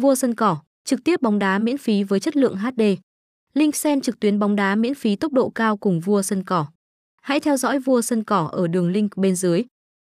Vua sân cỏ, trực tiếp bóng đá miễn phí với chất lượng HD. Link xem trực tuyến bóng đá miễn phí tốc độ cao cùng Vua sân cỏ. Hãy theo dõi Vua sân cỏ ở đường link bên dưới.